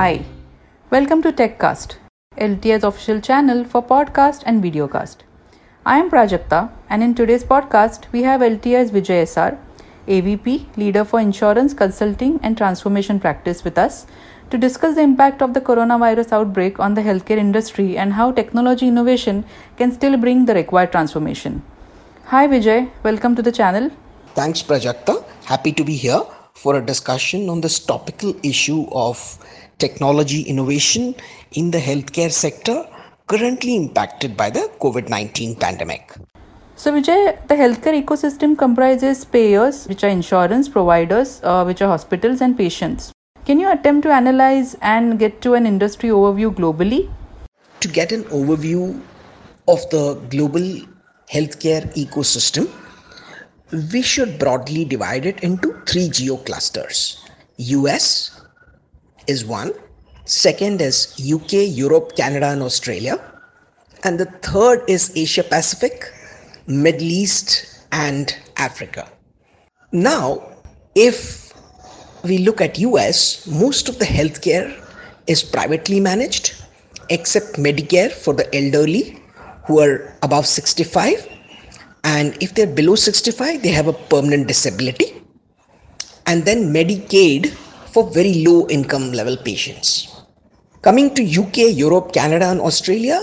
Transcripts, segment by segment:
Hi, welcome to TechCast, LTI's official channel for podcast and videocast. I am Prajakta, and in today's podcast, we have LTI's Vijai SR, AVP, Leader for Insurance Consulting and Transformation Practice, with us to discuss the impact of the coronavirus outbreak on the healthcare industry and how technology innovation can still bring the required transformation. Hi, Vijai, welcome to the channel. Thanks, Prajakta. Happy to be here for a discussion on this topical issue of technology innovation in the healthcare sector currently impacted by the COVID 19 pandemic. So, Vijai, the healthcare ecosystem comprises payers, which are insurance providers, uh, which are hospitals, and patients. Can you attempt to analyze and get to an industry overview globally? To get an overview of the global healthcare ecosystem, we should broadly divide it into three geo clusters. US is one, second is UK, Europe, Canada, and Australia, and the third is Asia Pacific, Middle East, and Africa. Now, if we look at US, most of the healthcare is privately managed, except Medicare for the elderly who are above 65 and if they're below 65 they have a permanent disability. And then medicaid for very low income level patients coming to uk europe canada and australia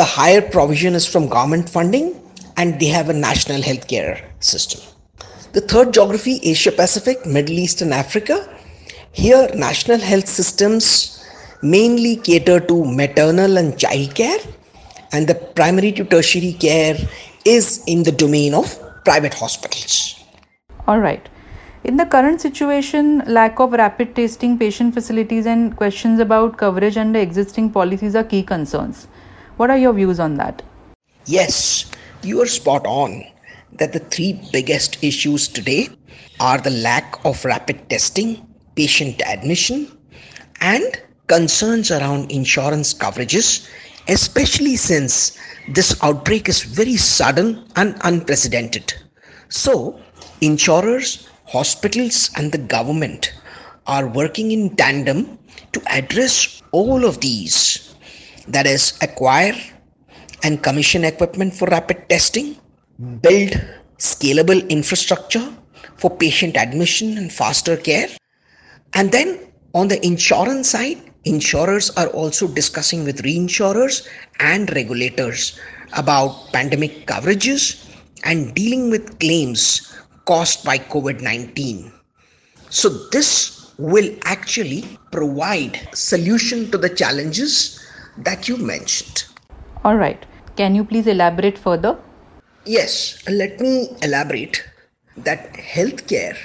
the higher provision is from government funding and they have a national healthcare system the third geography asia pacific middle east and africa here national health systems mainly cater to maternal and child care and the primary to tertiary care is in the domain of private hospitals. All right. In the current situation, lack of rapid testing patient facilities and questions about coverage under existing policies are key concerns. What are your views on that? Yes, you are spot on that the three biggest issues today are the lack of rapid testing, patient admission, and concerns around insurance coverages especially since this outbreak is very sudden and unprecedented. So, insurers, hospitals, and the government are working in tandem to address all of these. That is, acquire and commission equipment for rapid testing, build scalable infrastructure for patient admission and faster care, and then on the insurance side, insurers are also discussing with reinsurers and regulators about pandemic coverages and dealing with claims caused by COVID 19. So, this will actually provide solution to the challenges that you mentioned. All right. Can you please elaborate further? Yes, let me elaborate that healthcare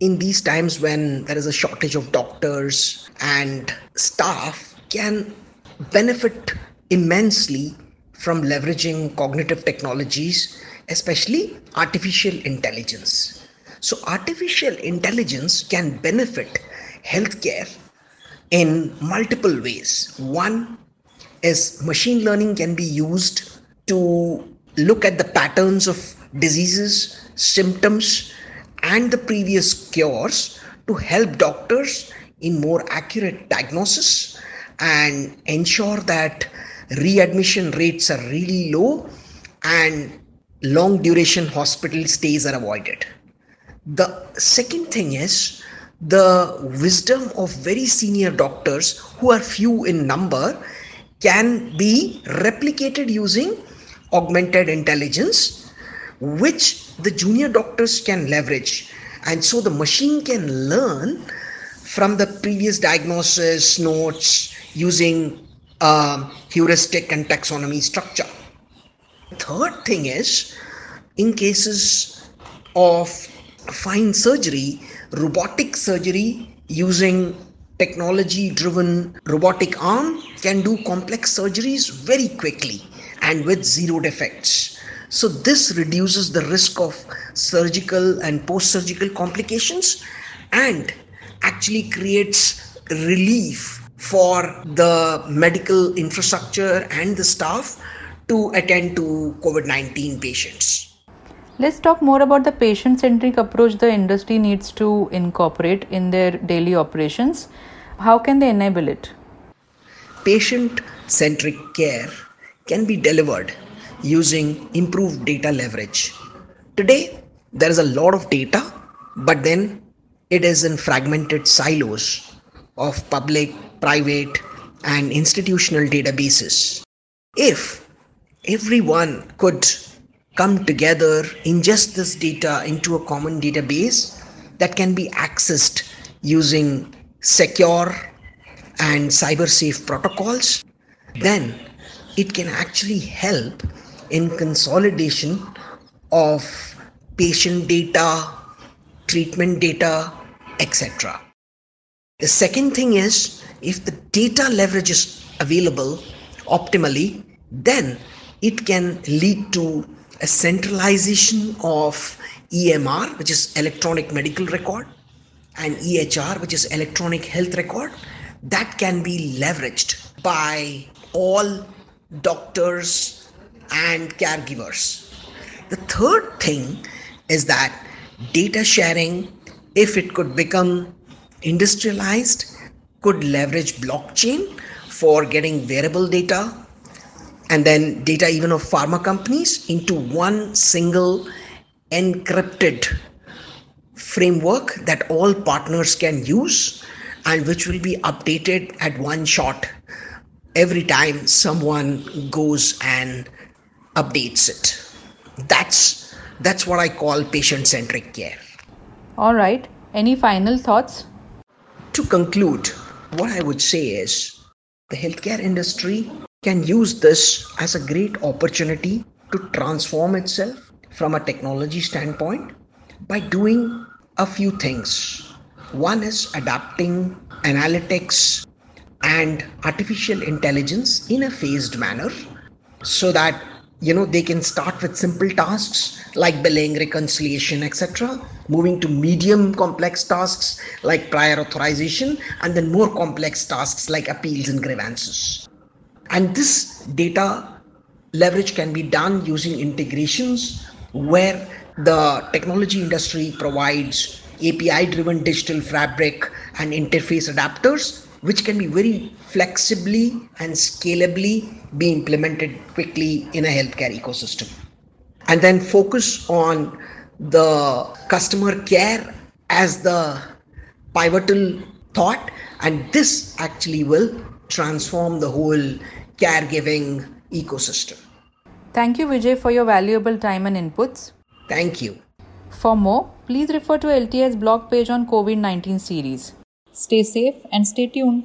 in these times when there is a shortage of doctors and staff can benefit immensely from leveraging cognitive technologies, especially artificial intelligence. So, artificial intelligence can benefit healthcare in multiple ways. One is machine learning can be used to look at the patterns of diseases, symptoms, and the previous cures to help doctors in more accurate diagnosis and ensure that readmission rates are really low and long duration hospital stays are avoided. The second thing is the wisdom of very senior doctors who are few in number can be replicated using augmented intelligence which the junior doctors can leverage. And so the machine can learn from the previous diagnosis notes using uh, heuristic and taxonomy structure. Third thing is, in cases of fine surgery, robotic surgery using technology driven robotic arm can do complex surgeries very quickly and with zero defects. So, this reduces the risk of surgical and post surgical complications and actually creates relief for the medical infrastructure and the staff to attend to COVID 19 patients. Let's talk more about the patient centric approach the industry needs to incorporate in their daily operations. How can they enable it? Patient centric care can be delivered using improved data leverage. Today, there is a lot of data, but then it is in fragmented silos of public, private, and institutional databases. If everyone could come together, ingest this data into a common database that can be accessed using secure and cyber safe protocols, then it can actually help in consolidation of patient data, treatment data, etc. The second thing is if the data leverage is available optimally, then it can lead to a centralization of EMR, which is electronic medical record, and EHR, which is electronic health record, that can be leveraged by all doctors and caregivers. The third thing is that data sharing, if it could become industrialized, could leverage blockchain for getting wearable data and then data even of pharma companies into one single encrypted framework that all partners can use and which will be updated at one shot every time someone goes and updates it. That's that's what i call patient centric care. All right. Any final thoughts? To conclude what i would say is the healthcare industry can use this as a great opportunity to transform itself from a technology standpoint by doing a few things. One is adapting analytics and artificial intelligence in a phased manner so that you know they can start with simple tasks like billing reconciliation etc moving to medium complex tasks like prior authorization and then more complex tasks like appeals and grievances and this data leverage can be done using integrations where the technology industry provides api driven digital fabric and interface adapters which can be very flexibly and scalably be implemented quickly in a healthcare ecosystem. And then focus on the customer care as the pivotal thought, and this actually will transform the whole caregiving ecosystem. Thank you, Vijai, for your valuable time and inputs. Thank you. For more, please refer to LTI's blog page on COVID 19 series. Stay safe and stay tuned.